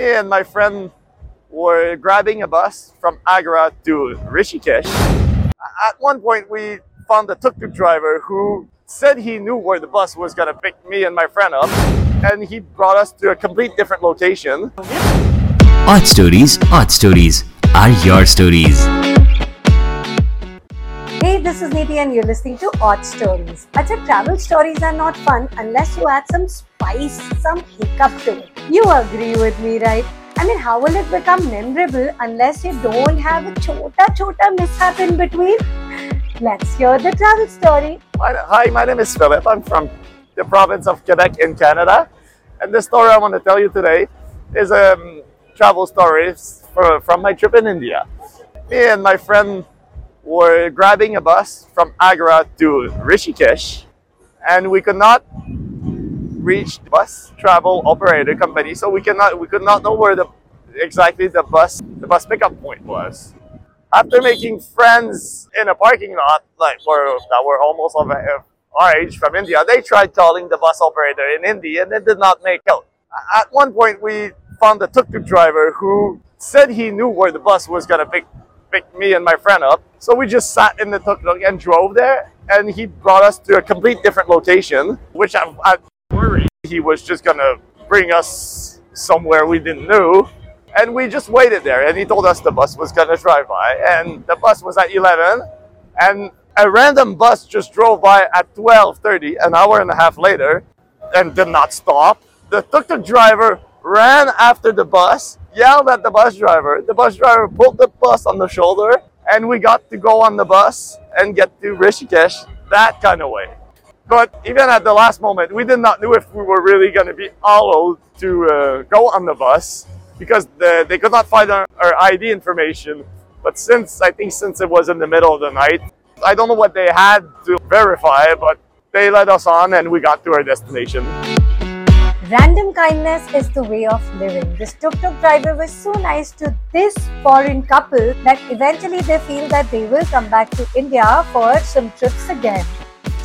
me and my friend were grabbing a bus from Agra to Rishikesh. At one point, we found a tuk-tuk driver who said he knew where the bus was gonna pick me and my friend up, and he brought us to a complete different location. Aud Stories, Aud Stories are your stories. Hey, this is Niti, and you're listening to Aud Stories. Acha, travel stories are not fun unless you add some spice, some hiccup to it. You agree with me, right? I mean, how will it become memorable unless you don't have a chota chota mishap in between? Let's hear the travel story. Hi, my name is Philip. I'm from the province of Quebec in Canada. And the story I want to tell you today is a um, travel story for, from my trip in India. Me and my friend were grabbing a bus from Agra to Rishikesh, and we could not reach the bus travel operator company, so we cannot we could not know where the exactly the bus the bus pickup point was. After making friends in a parking lot, like for that were almost of our age from India, they tried calling the bus operator in Hindi, and it did not make out. At one point, we found a tuk-tuk driver who said he knew where the bus was gonna pick pick me and my friend up. So we just sat in the tuk-tuk and drove there, and he brought us to a complete different location, which I, I he was just gonna bring us somewhere we didn't know. And we just waited there, and he told us the bus was gonna drive by, and the bus was at 11, and a random bus just drove by at 12:30, an hour and a half later, and did not stop. The tuk-tuk driver ran after the bus, yelled at the bus driver. The bus driver pulled the bus on the shoulder, and we got to go on the bus and get to Rishikesh that kind of way. But even at the last moment, we did not know if we were really going to be allowed to uh, go on the bus because the, they could not find our, our ID information. But since I think since it was in the middle of the night, I don't know what they had to verify, but they let us on and we got to our destination. Random kindness is the way of living. This tuk-tuk driver was so nice to this foreign couple that eventually they feel that they will come back to India for some trips again.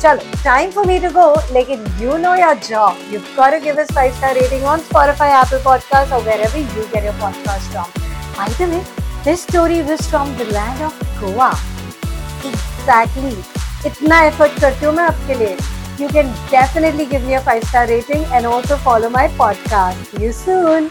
Chalo, time for me to go. Lekin you know your job. You've got to give us five star rating on Spotify, Apple Podcasts, or wherever you get your podcast from. By the way, this story was from the land of Goa. Exactly. इतना effort करती हूँ मैं आपके लिए You can definitely give me a five star rating and also follow my podcast. See you soon.